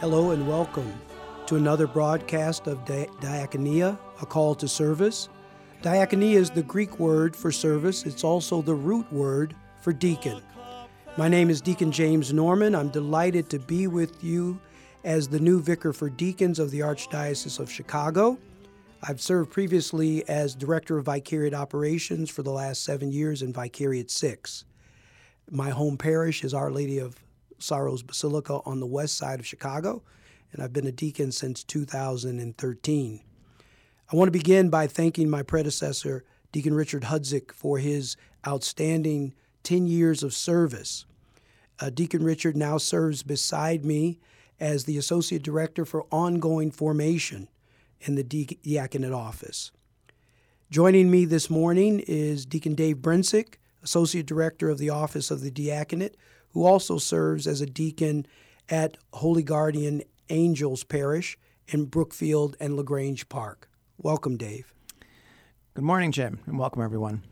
Hello and welcome to another broadcast of Di- Diakonia, a call to service. Diakonia is the Greek word for service, it's also the root word for deacon. My name is Deacon James Norman. I'm delighted to be with you as the new vicar for deacons of the Archdiocese of Chicago. I've served previously as Director of Vicariate Operations for the last seven years in Vicariate 6. My home parish is Our Lady of Sorrows Basilica on the west side of Chicago, and I've been a deacon since 2013. I want to begin by thanking my predecessor, Deacon Richard Hudzik, for his outstanding 10 years of service. Uh, Deacon Richard now serves beside me as the Associate Director for Ongoing Formation in the Diaconate Office. Joining me this morning is Deacon Dave Brensick, Associate Director of the Office of the Diaconate, who also serves as a deacon at Holy Guardian Angels Parish in Brookfield and LaGrange Park. Welcome, Dave. Good morning, Jim, and welcome everyone.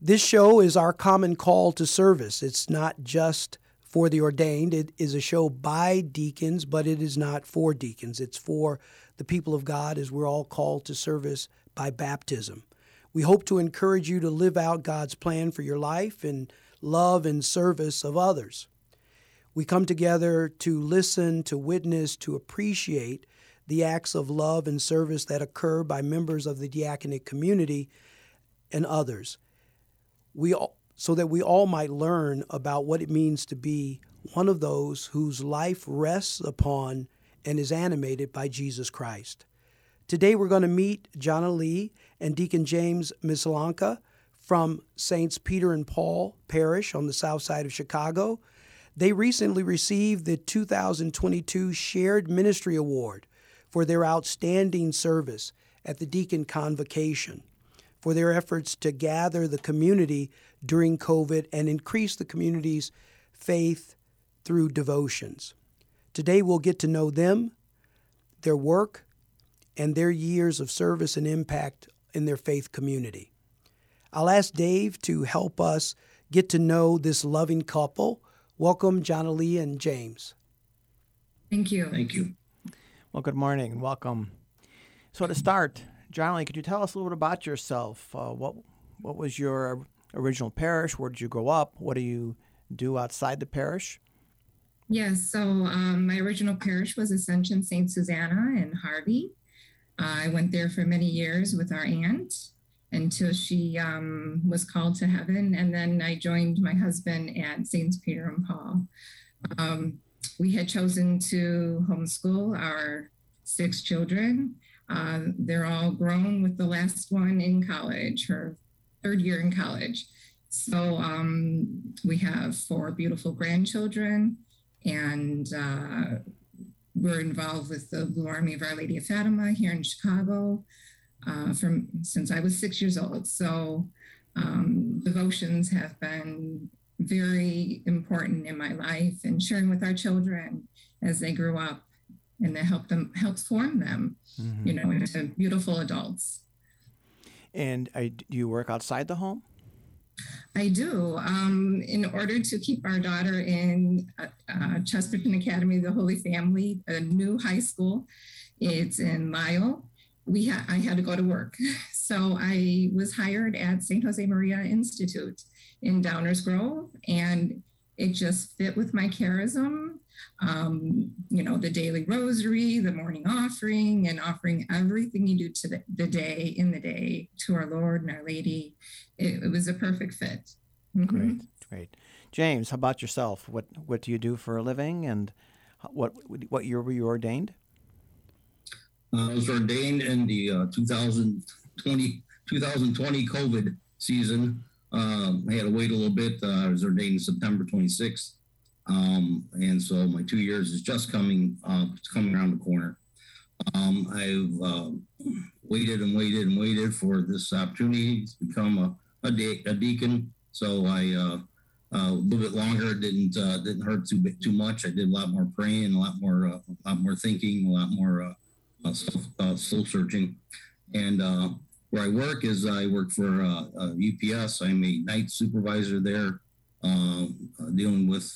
This show is our common call to service. It's not just for the ordained, it is a show by deacons, but it is not for deacons. It's for the people of God as we're all called to service by baptism. We hope to encourage you to live out God's plan for your life and love and service of others. We come together to listen, to witness, to appreciate the acts of love and service that occur by members of the diaconate community and others. We all, so that we all might learn about what it means to be one of those whose life rests upon and is animated by Jesus Christ. Today we're going to meet Jana Lee and Deacon James Mislanka from Saints Peter and Paul Parish on the south side of Chicago. They recently received the 2022 Shared Ministry Award for their outstanding service at the Deacon Convocation, for their efforts to gather the community during COVID and increase the community's faith through devotions. Today we'll get to know them, their work, and their years of service and impact in their faith community. I'll ask Dave to help us get to know this loving couple. Welcome, Jana Lee and James. Thank you. Thank you. Well, good morning and welcome. So, to start, Jana Lee, could you tell us a little bit about yourself? Uh, what what was your original parish? Where did you grow up? What do you do outside the parish? Yes, so um, my original parish was Ascension St. Susanna in Harvey. Uh, I went there for many years with our aunt until she um, was called to heaven. And then I joined my husband at Saints Peter and Paul. Um, we had chosen to homeschool our six children. Uh, they're all grown, with the last one in college, her third year in college. So um, we have four beautiful grandchildren, and uh, we're involved with the Blue Army of Our Lady of Fatima here in Chicago uh, from since I was six years old. So um, devotions have been very important in my life and sharing with our children as they grew up and that helped them help form them, mm-hmm. you know, into beautiful adults. And I, do you work outside the home? I do. Um, in order to keep our daughter in uh, uh, Chesterton Academy, the Holy Family, a new high school, it's in Lisle we had I had to go to work. So I was hired at St. Josemaria Institute in Downers Grove. And it just fit with my charism. Um, you know, the daily rosary, the morning offering, and offering everything you do to the, the day in the day to our Lord and Our Lady. It, it was a perfect fit. Mm-hmm. Great, great. James, how about yourself? What what do you do for a living, and what what year were you ordained? Uh, I was ordained in the uh, 2020 2020 COVID season. Um, I had to wait a little bit. Uh, I was ordained September 26th. Um, and so my two years is just coming, uh, coming around the corner. Um, I've uh, waited and waited and waited for this opportunity to become a, a, de- a deacon. So I, uh, uh, a little bit longer didn't uh, didn't hurt too too much. I did a lot more praying, a lot more uh, a lot more thinking, a lot more uh, uh, soul searching, and where I work is I work for uh, uh, UPS. I'm a night supervisor there, um, uh, dealing with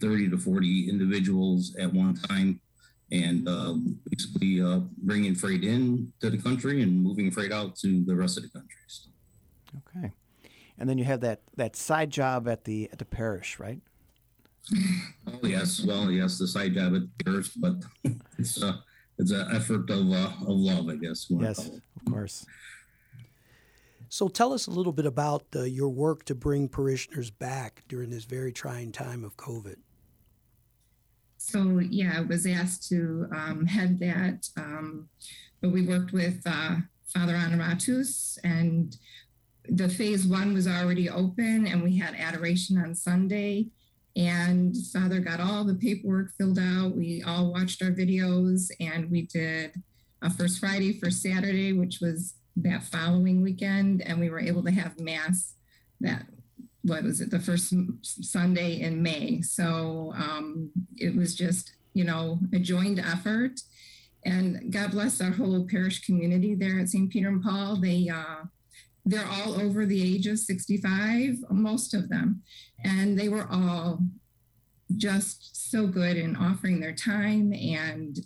30 to 40 individuals at one time, and um, basically uh, bringing freight in to the country and moving freight out to the rest of the countries. Okay, and then you have that that side job at the at the parish, right? oh yes, well yes, the side job at the parish, but it's uh, it's an effort of uh, of love, I guess. Yes, of course. So tell us a little bit about uh, your work to bring parishioners back during this very trying time of COVID. So yeah, I was asked to um, head that, um, but we worked with uh, Father Honoratus, and the phase one was already open, and we had adoration on Sunday. And Father got all the paperwork filled out. We all watched our videos, and we did a First Friday, First Saturday, which was that following weekend, and we were able to have mass that what was it the first Sunday in May. So um, it was just you know a joined effort, and God bless our whole parish community there at St. Peter and Paul. They uh, they're all over the age of 65, most of them, and they were all just so good in offering their time and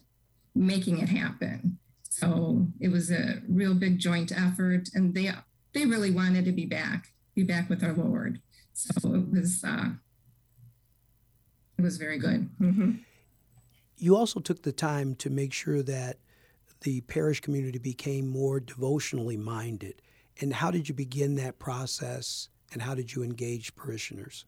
making it happen. So it was a real big joint effort, and they they really wanted to be back, be back with our Lord. So it was uh, it was very good. Mm-hmm. You also took the time to make sure that the parish community became more devotionally minded. And how did you begin that process? And how did you engage parishioners?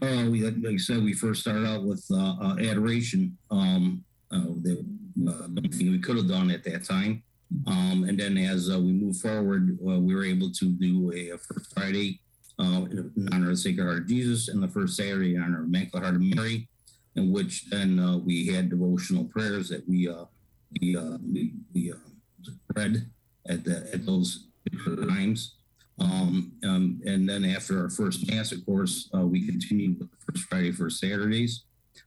Uh, we, like I said, we first started out with uh, uh, adoration. Um, uh, the uh, we could have done at that time. Um, and then as uh, we move forward, we were able to do a, a first Friday in honor of the Sacred Heart of Jesus and the first Saturday in honor of Immaculate Heart of Mary, in which then we had devotional prayers that we we, we, we read at the, at those times. Um, um, and then after our first Mass, of course, we continued with first Friday, first Saturdays.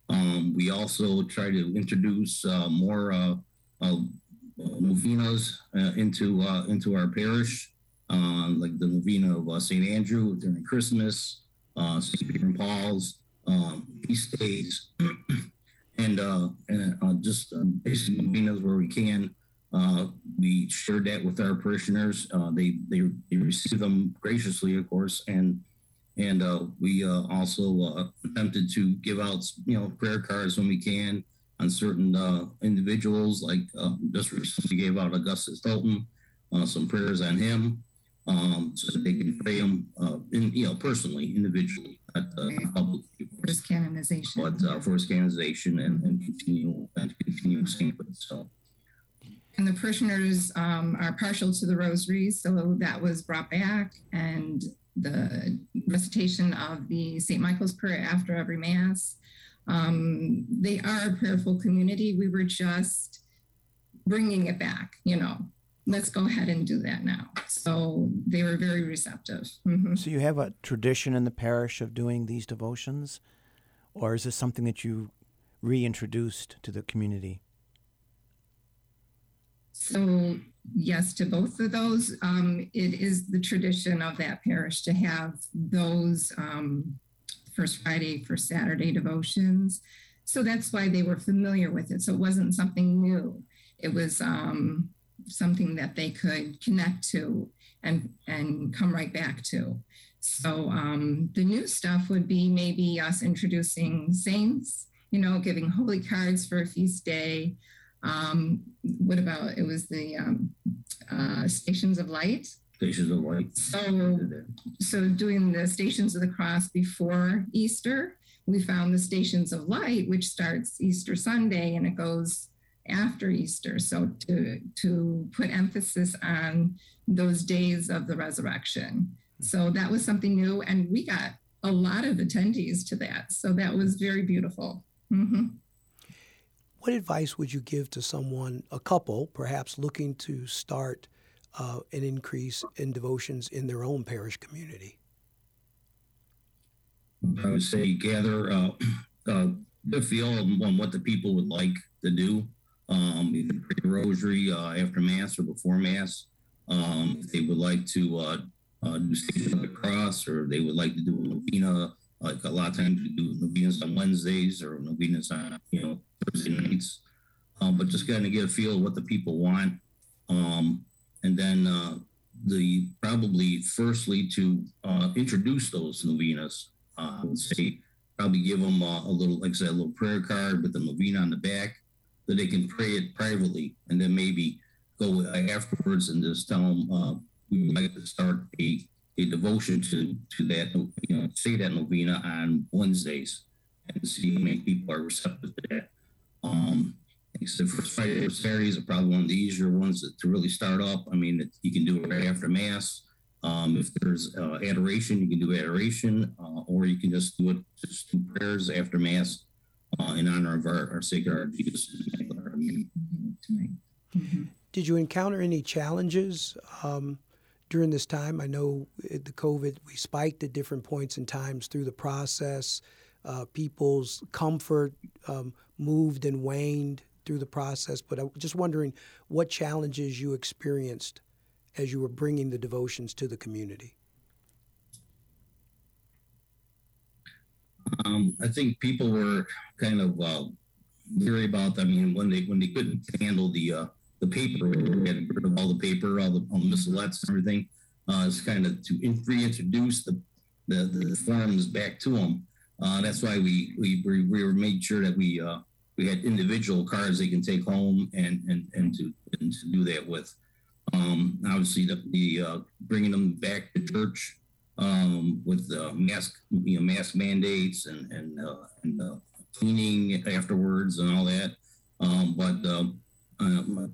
Um, we also try to introduce uh, more uh, uh, novenas uh, into uh, into our parish, um, like the novena of uh, St. Andrew during Christmas, St. Peter and Paul's, um, feast days, and, and just basic novenas where we can. We share that with our parishioners. they, they they receive them graciously, of course, and and uh, we uh, also uh, attempted to give out, you know, prayer cards when we can on certain uh, individuals. Like uh, just recently gave out Augustus Tolton, uh, some prayers on him, um, so that they can pray them, in, you know, personally, individually, not publicly. For his canonization. But for his canonization and, and continue and continue sainthood. So. And the parishioners um, are partial to the rosaries, so that was brought back, and the recitation of the St. Michael's Prayer after every Mass. Um, they are a prayerful community. We were just bringing it back, you know. Let's go ahead and do that now. So they were very receptive. Mm-hmm. So you have a tradition in the parish of doing these devotions, or is this something that you reintroduced to the community? So yes to both of those. Um, it is the tradition of that parish to have those um, First Friday, First Saturday devotions. So that's why they were familiar with it. So it wasn't something new. It was um, something that they could connect to and and come right back to. So um, the new stuff would be maybe us introducing saints, you know, giving holy cards for a feast day. Um, what about it was the um, uh, stations of light? Stations of light. So, so doing the stations of the cross before Easter, we found the stations of light, which starts Easter Sunday and it goes after Easter. So to to put emphasis on those days of the resurrection. So that was something new, and we got a lot of attendees to that. So that was very beautiful. Mm-hmm. What advice would you give to someone, a couple, perhaps looking to start uh, an increase in devotions in their own parish community? I would say gather uh, uh, the feel on what the people would like to do. Um, either pray rosary uh, after Mass or before Mass. Um, if they would like to uh, uh, do Station of the Cross or they would like to do a novena, like a lot of times we do novenas on Wednesdays or novenas on, you know, Thursday. Um, but just kind of get a feel of what the people want. Um, and then uh, the probably firstly to uh, introduce those novenas. Uh, I would say probably give them a, a little, like I said, a little prayer card with the novena on the back that they can pray it privately, and then maybe go afterwards and just tell them uh, we would like to start a, a devotion to to that, you know, say that novena on Wednesdays, and see how many people are receptive to that. Um, except for Friday Saturdays are probably one of the easier ones to, to really start up. I mean, you can do it right after Mass. Um, if there's uh, adoration, you can do adoration, uh, or you can just do it just do prayers after Mass uh, in honor of our, our sacred Jesus. Mm-hmm. Did you encounter any challenges um, during this time? I know the COVID, we spiked at different points and times through the process. Uh, people's comfort um, moved and waned through the process, but I'm just wondering what challenges you experienced as you were bringing the devotions to the community. Um, I think people were kind of uh, about. I mean, when they when they couldn't handle the uh, the paper, we had rid of all the paper, all the, all the missalettes, and everything. Uh, it's kind of to reintroduce the, the the forms back to them. Uh, that's why we we we made sure that we uh, we had individual cards they can take home and and and to and to do that with. Um, obviously, the, the uh, bringing them back to church um, with the mask, you know, mask mandates and and, uh, and uh, cleaning afterwards and all that. Um, but uh, uh, my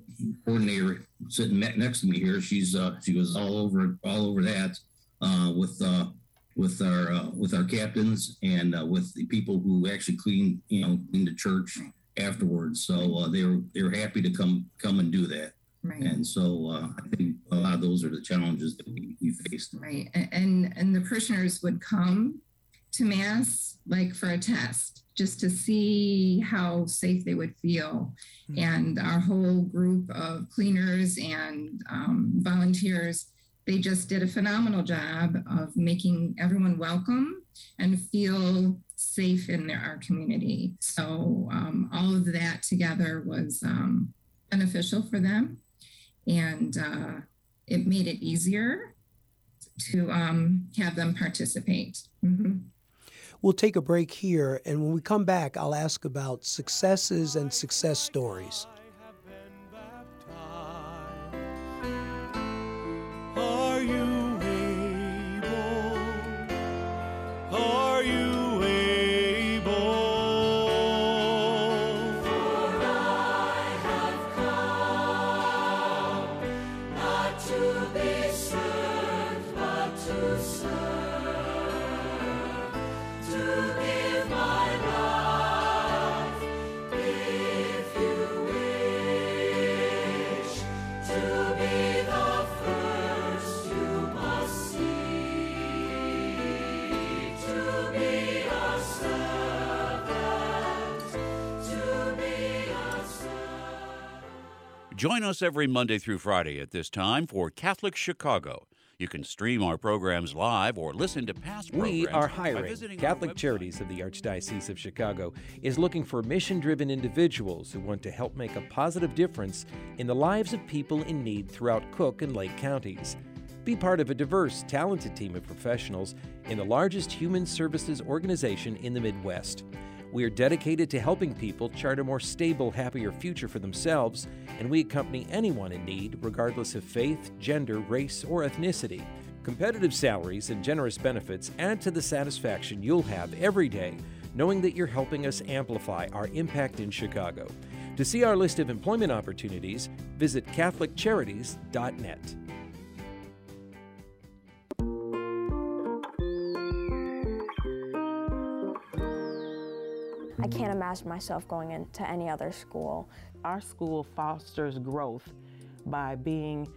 coordinator sitting next to me here, she's uh, she was all over all over that uh, with uh, with our uh, with our captains and uh, with the people who actually clean you know clean the church afterwards. So uh, they were they were happy to come come and do that. Right. And so uh, I think a lot of those are the challenges that we, we faced. Right. And and the parishioners would come to mass like for a test just to see how safe they would feel. Mm-hmm. And our whole group of cleaners and um, volunteers, they just did a phenomenal job of making everyone welcome and feel safe in their, our community. So um, all of that together was um, beneficial for them and uh, it made it easier to um, have them participate. Mm-hmm. We'll take a break here, and when we come back, I'll ask about successes and success stories. Join us every Monday through Friday at this time for Catholic Chicago. You can stream our programs live or listen to past programs. We are hiring. Catholic Charities of the Archdiocese of Chicago is looking for mission driven individuals who want to help make a positive difference in the lives of people in need throughout Cook and Lake counties. Be part of a diverse, talented team of professionals in the largest human services organization in the Midwest. We are dedicated to helping people chart a more stable, happier future for themselves, and we accompany anyone in need, regardless of faith, gender, race, or ethnicity. Competitive salaries and generous benefits add to the satisfaction you'll have every day knowing that you're helping us amplify our impact in Chicago. To see our list of employment opportunities, visit CatholicCharities.net. I can't imagine myself going into any other school. Our school fosters growth by being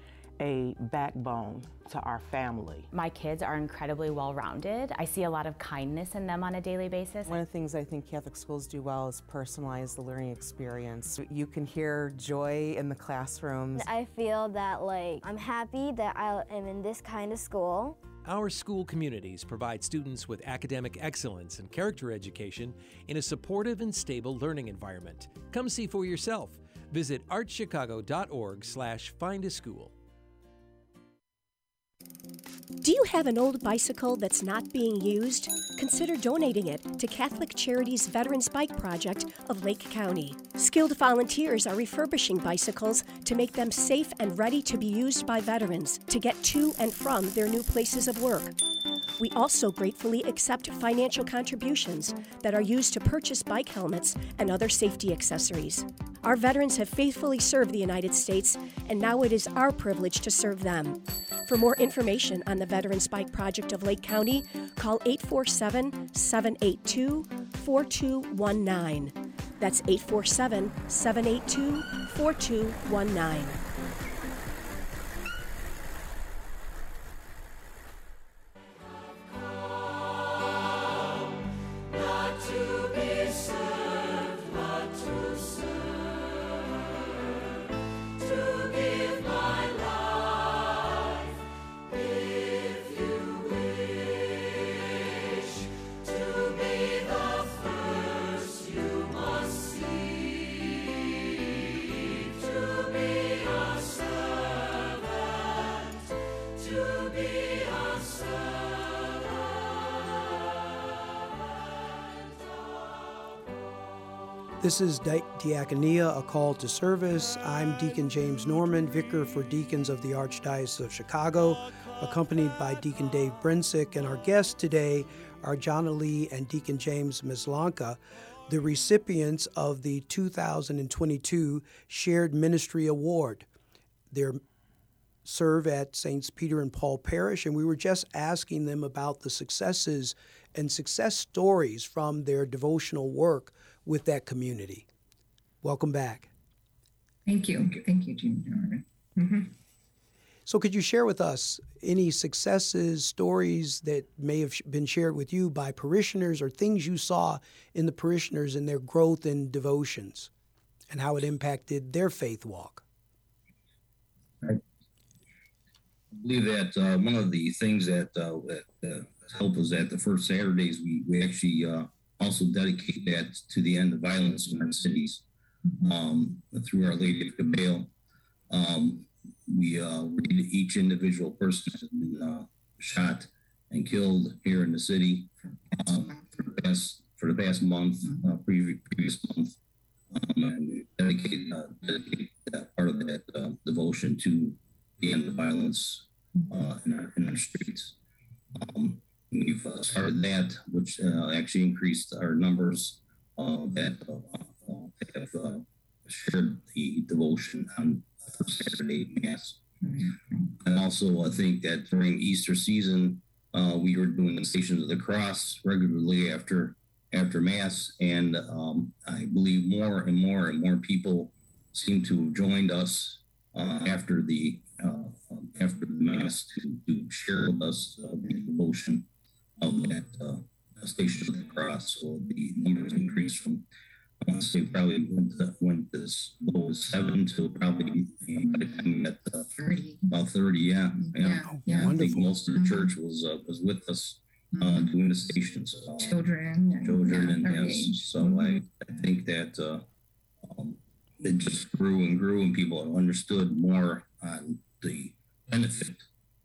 a backbone to our family. My kids are incredibly well rounded. I see a lot of kindness in them on a daily basis. One of the things I think Catholic schools do well is personalize the learning experience. You can hear joy in the classrooms. I feel that like I'm happy that I am in this kind of school. Our school communities provide students with academic excellence and character education in a supportive and stable learning environment. Come see for yourself. Visit archchicago.org slash find a school. Do you have an old bicycle that's not being used? Consider donating it to Catholic Charities Veterans Bike Project of Lake County. Skilled volunteers are refurbishing bicycles to make them safe and ready to be used by veterans to get to and from their new places of work. We also gratefully accept financial contributions that are used to purchase bike helmets and other safety accessories. Our veterans have faithfully served the United States, and now it is our privilege to serve them. For more information on the Veterans Bike Project of Lake County, call 847 782 4219. That's 847 782 4219. This is Diaconia, a call to service. I'm Deacon James Norman, vicar for Deacons of the Archdiocese of Chicago, accompanied by Deacon Dave Brinsick, and our guests today are Jana Lee and Deacon James Mislanka, the recipients of the 2022 Shared Ministry Award. They serve at Saints Peter and Paul Parish, and we were just asking them about the successes and success stories from their devotional work with that community. Welcome back. Thank you. Thank you, Jim mm-hmm. So, could you share with us any successes, stories that may have been shared with you by parishioners or things you saw in the parishioners and their growth in devotions and how it impacted their faith walk? I believe that uh, one of the things that, uh, that uh, helped us at the first Saturdays, we, we actually uh, also dedicate that to the end of violence in our cities um, through Our Lady of Kibeho. Um, we uh, read each individual person has been uh, shot and killed here in the city uh, for, the past, for the past month, uh, previous, previous month. Um, and we dedicate, uh, dedicate that part of that uh, devotion to the end of violence in, our, in our streets. Um, we've uh, started that, which uh, actually increased our numbers uh, that have shared the devotion on Saturday Mass. Mm-hmm. And also, I think that during Easter season, uh, we were doing the Stations of the Cross regularly after after Mass, and um, I believe more and more and more people seem to have joined us uh, after the uh, after the Mass to, to share with us the devotion of that uh, station of the cross. So the numbers increased from, I want to say, probably went, to, went as low as seven to probably by the time we got uh, 30. about 30. Yeah. Yeah. yeah, yeah. I think most of the church was uh, was with us. Uh, mm-hmm. doing the stations, uh, children, and, children, and yes. Age. So mm-hmm. I, I think that uh, um, it just grew and grew, and people understood more on the benefit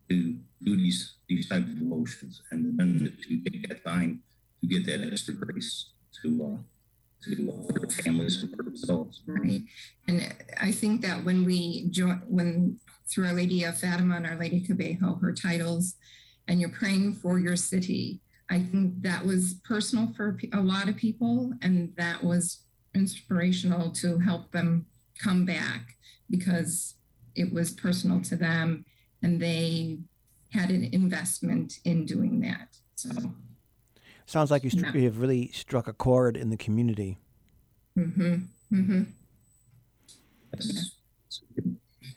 to do these these type of devotions, and then to take that time to get that extra grace to uh, to uh, families and for themselves. Right, and I think that when we join, when through Our Lady of Fatima and Our Lady Kibeho, her titles, and you're praying for your city, I think that was personal for a lot of people, and that was inspirational to help them come back because it was personal to them and they had an investment in doing that. So sounds like you, st- you have really struck a chord in the community. Mm-hmm. Mm-hmm.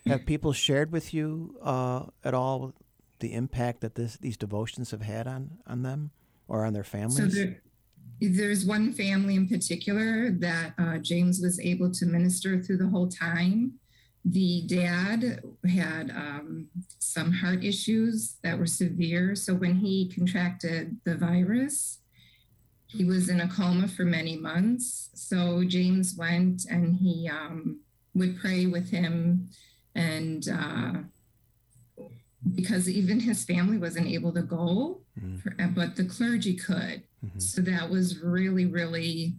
Have people shared with you uh, at all the impact that this these devotions have had on on them or on their families? So there, there's one family in particular that uh, James was able to minister through the whole time. The dad had um, some heart issues that were severe. So when he contracted the virus, he was in a coma for many months. So James went and he um, would pray with him. And uh, because even his family wasn't able to go, mm-hmm. for, but the clergy could. Mm-hmm. So that was really, really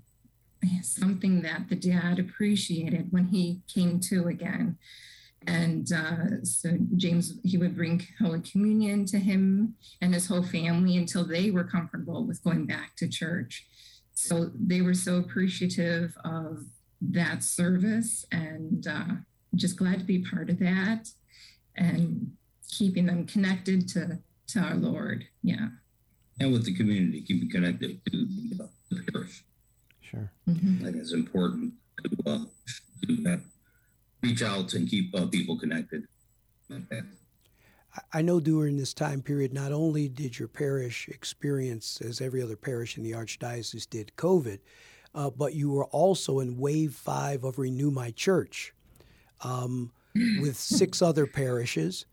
something that the dad appreciated when he came to again. And uh, so James, he would bring Holy Communion to him and his whole family until they were comfortable with going back to church. So they were so appreciative of that service and uh, just glad to be part of that and keeping them connected to, to our Lord. Yeah. And with the community, keeping connected to the, parish. Sure. Mm-hmm. I think it's important to, uh, to reach out and keep uh, people connected like. I know during this time period, not only did your parish experience, as every other parish in the Archdiocese did, COVID, uh, but you were also in wave five of Renew My Church um, with six other parishes.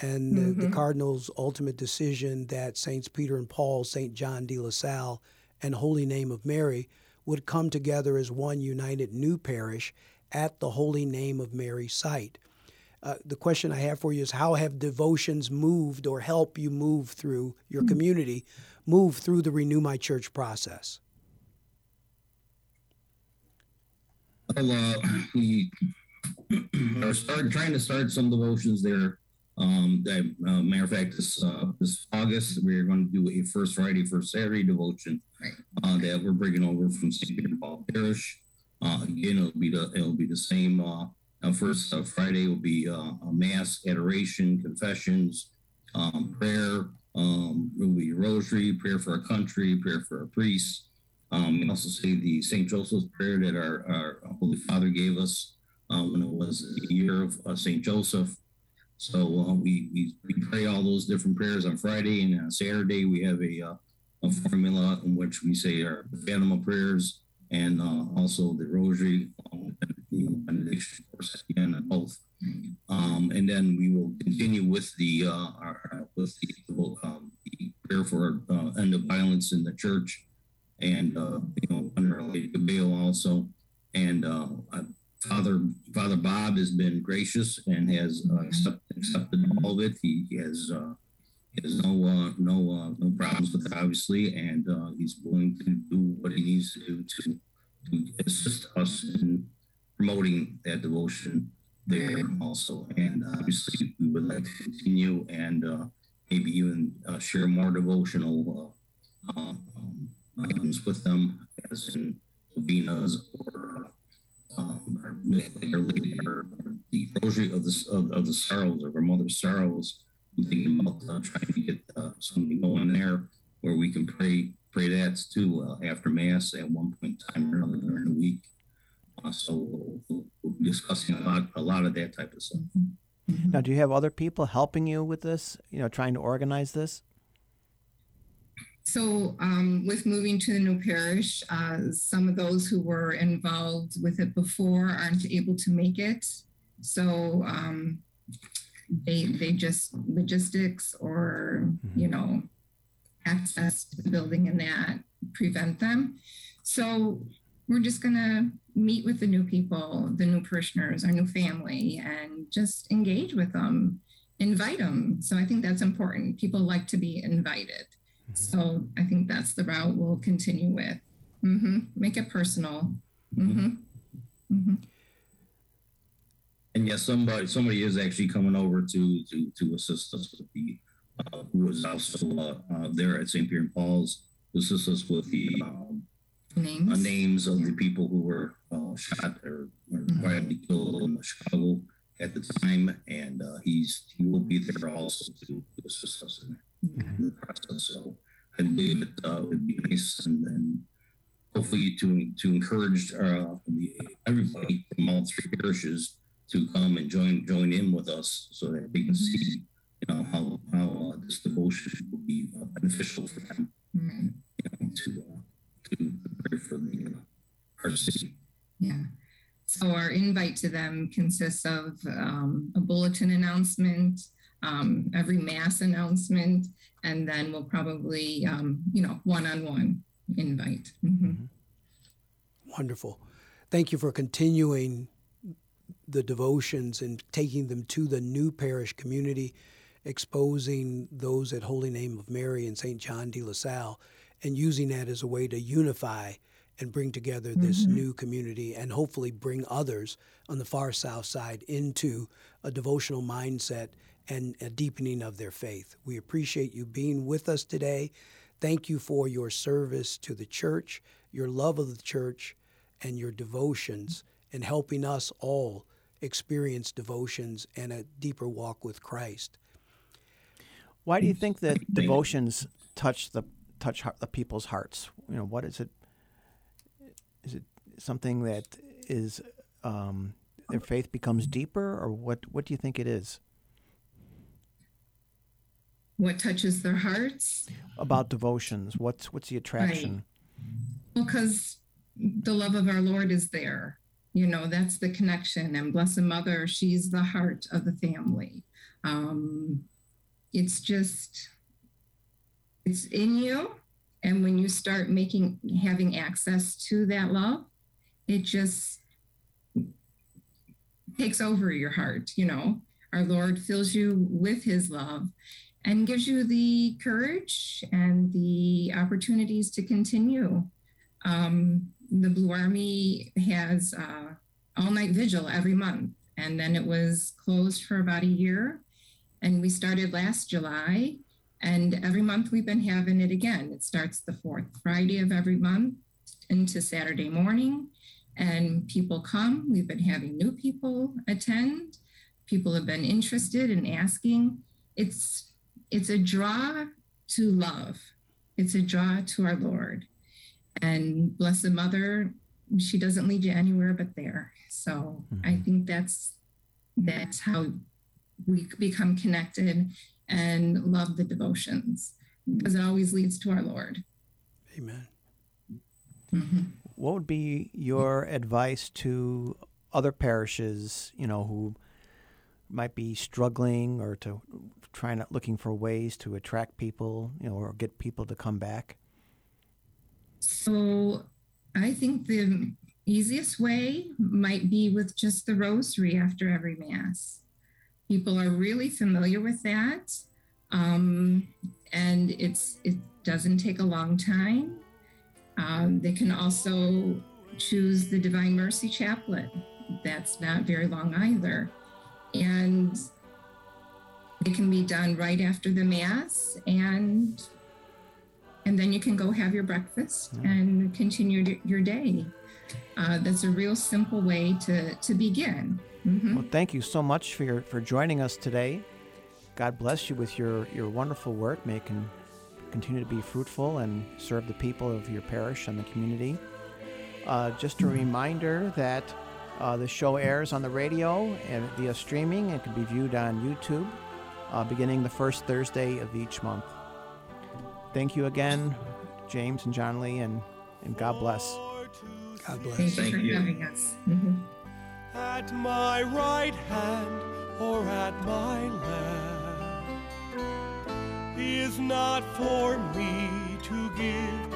And mm-hmm. the, the Cardinal's ultimate decision that Saints Peter and Paul, St. John de La Salle, and Holy Name of Mary would come together as one united new parish at the Holy Name of Mary site. Uh, the question I have for you is how have devotions moved or help you move through your community, move through the Renew My Church process? Well, uh, we are start, trying to start some devotions there. Um, that, uh, matter of fact, this uh, this August we're going to do a First Friday, First Saturday devotion uh, that we're bringing over from St. Peter Paul Parish. Uh, again, it'll be the it'll be the same. Uh, uh first uh, Friday will be uh, a mass, adoration, confessions, um, prayer. Um, will be rosary, prayer for our country, prayer for our priests. Um, we also say the St. Joseph's prayer that our, our Holy Father gave us when it was the year of St. Joseph. So we, we, we pray all those different prayers on Friday, and on Saturday we have a, a formula in which we say our Fatima prayers and uh, also the rosary, um, the benediction, course, again, and both. Um, and then we will continue with the uh, our, with the, um, the prayer for uh, end of violence in the church, and uh, you know under Lady Kibeho also, and uh, Father Father Bob has been gracious and has uh, accepted, accepted all of it. He, he has uh, he has no uh, no uh, no problems with it, obviously, and uh, he's willing to do what he needs to do to, to assist us in promoting that devotion there also. And obviously, we would like to continue and uh, maybe even uh, share more devotional uh, um, items with them, as in novenas or um, or, the rosary of the of, of the sorrows of our mother's sorrows I'm thinking about uh, trying to get uh, something going there where we can pray pray that too uh, after mass at one point in time earlier during the week. Uh, so we'll, we'll, be discussing a lot a lot of that type of stuff. Mm-hmm. Now, do you have other people helping you with this? You know, trying to organize this. So, um, with moving to the new parish, uh, some of those who were involved with it before aren't able to make it. So, um, they they just logistics or you mm-hmm. know access to the building and that prevent them so we're just going to meet with the new people the new parishioners our new family and just engage with them invite them. So I think that's important. People like to be invited. Mm-hmm. So I think that's the route we'll continue with. Mm-hmm. Make it personal. Mm-hmm. And yes, somebody somebody is actually coming over to to to assist us with the uh, who was also uh, uh, there at St. Peter and Paul's to assist us with the um, names. Uh, names of the people who were uh, shot or, or mm-hmm. killed in Chicago at the time, and uh, he's he will be there also to, to assist us in, mm-hmm. the process. So I believe it uh, would be nice and, and hopefully to to encourage uh, everybody from all three parishes to come and join join in with us so that they can mm-hmm. see you know how how uh, this devotion will be uh, beneficial for them mm-hmm. you know, to uh, to pray for the uh, our city. Yeah. So our invite to them consists of um, a bulletin announcement, um, every mass announcement, and then we'll probably, um, you know, one-on-one invite. Mm-hmm. Wonderful. Thank you for continuing the devotions and taking them to the new parish community, exposing those at Holy Name of Mary and St. John de La Salle, and using that as a way to unify and bring together this mm-hmm. new community and hopefully bring others on the far south side into a devotional mindset and a deepening of their faith. We appreciate you being with us today. Thank you for your service to the church, your love of the church, and your devotions, and helping us all experience devotions and a deeper walk with Christ. Why do you think that devotions touch the touch the people's hearts? You know, what is it is it something that is um, their faith becomes deeper, or what? What do you think it is? What touches their hearts? About devotions. What's what's the attraction? Right. Well, because the love of our Lord is there. You know, that's the connection. And Blessed Mother, she's the heart of the family. Um, it's just, it's in you and when you start making, having access to that love, it just takes over your heart. You know, our Lord fills you with his love and gives you the courage and the opportunities to continue. Um, the Blue Army has uh, all night vigil every month, and then it was closed for about a year. And we started last July, and every month we've been having it again. It starts the fourth Friday of every month into Saturday morning. And people come. We've been having new people attend. People have been interested in asking. It's it's a draw to love. It's a draw to our Lord. And Blessed Mother, she doesn't lead you anywhere but there. So mm-hmm. I think that's that's how we become connected and love the devotions because it always leads to our Lord. Amen. Mm-hmm. What would be your advice to other parishes, you know, who might be struggling or to trying to looking for ways to attract people, you know, or get people to come back? So, I think the easiest way might be with just the rosary after every mass. People are really familiar with that. Um, and it's it doesn't take a long time. Um, they can also choose the Divine Mercy Chaplet. That's not very long either. And it can be done right after the Mass and and then you can go have your breakfast mm. and continue your day. Uh, that's a real simple way to, to begin. Mm-hmm. Well, thank you so much for your, for joining us today. God bless you with your, your wonderful work. May it can continue to be fruitful and serve the people of your parish and the community. Uh, just a reminder that uh, the show airs on the radio and via streaming and can be viewed on YouTube uh, beginning the first Thursday of each month. Thank you again, James and Jana Lee, and, and God bless. God bless. Thank, Thank you for having us. Mm-hmm at my right hand or at my left is not for me to give,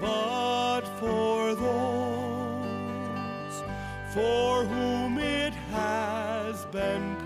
but for those for whom it has been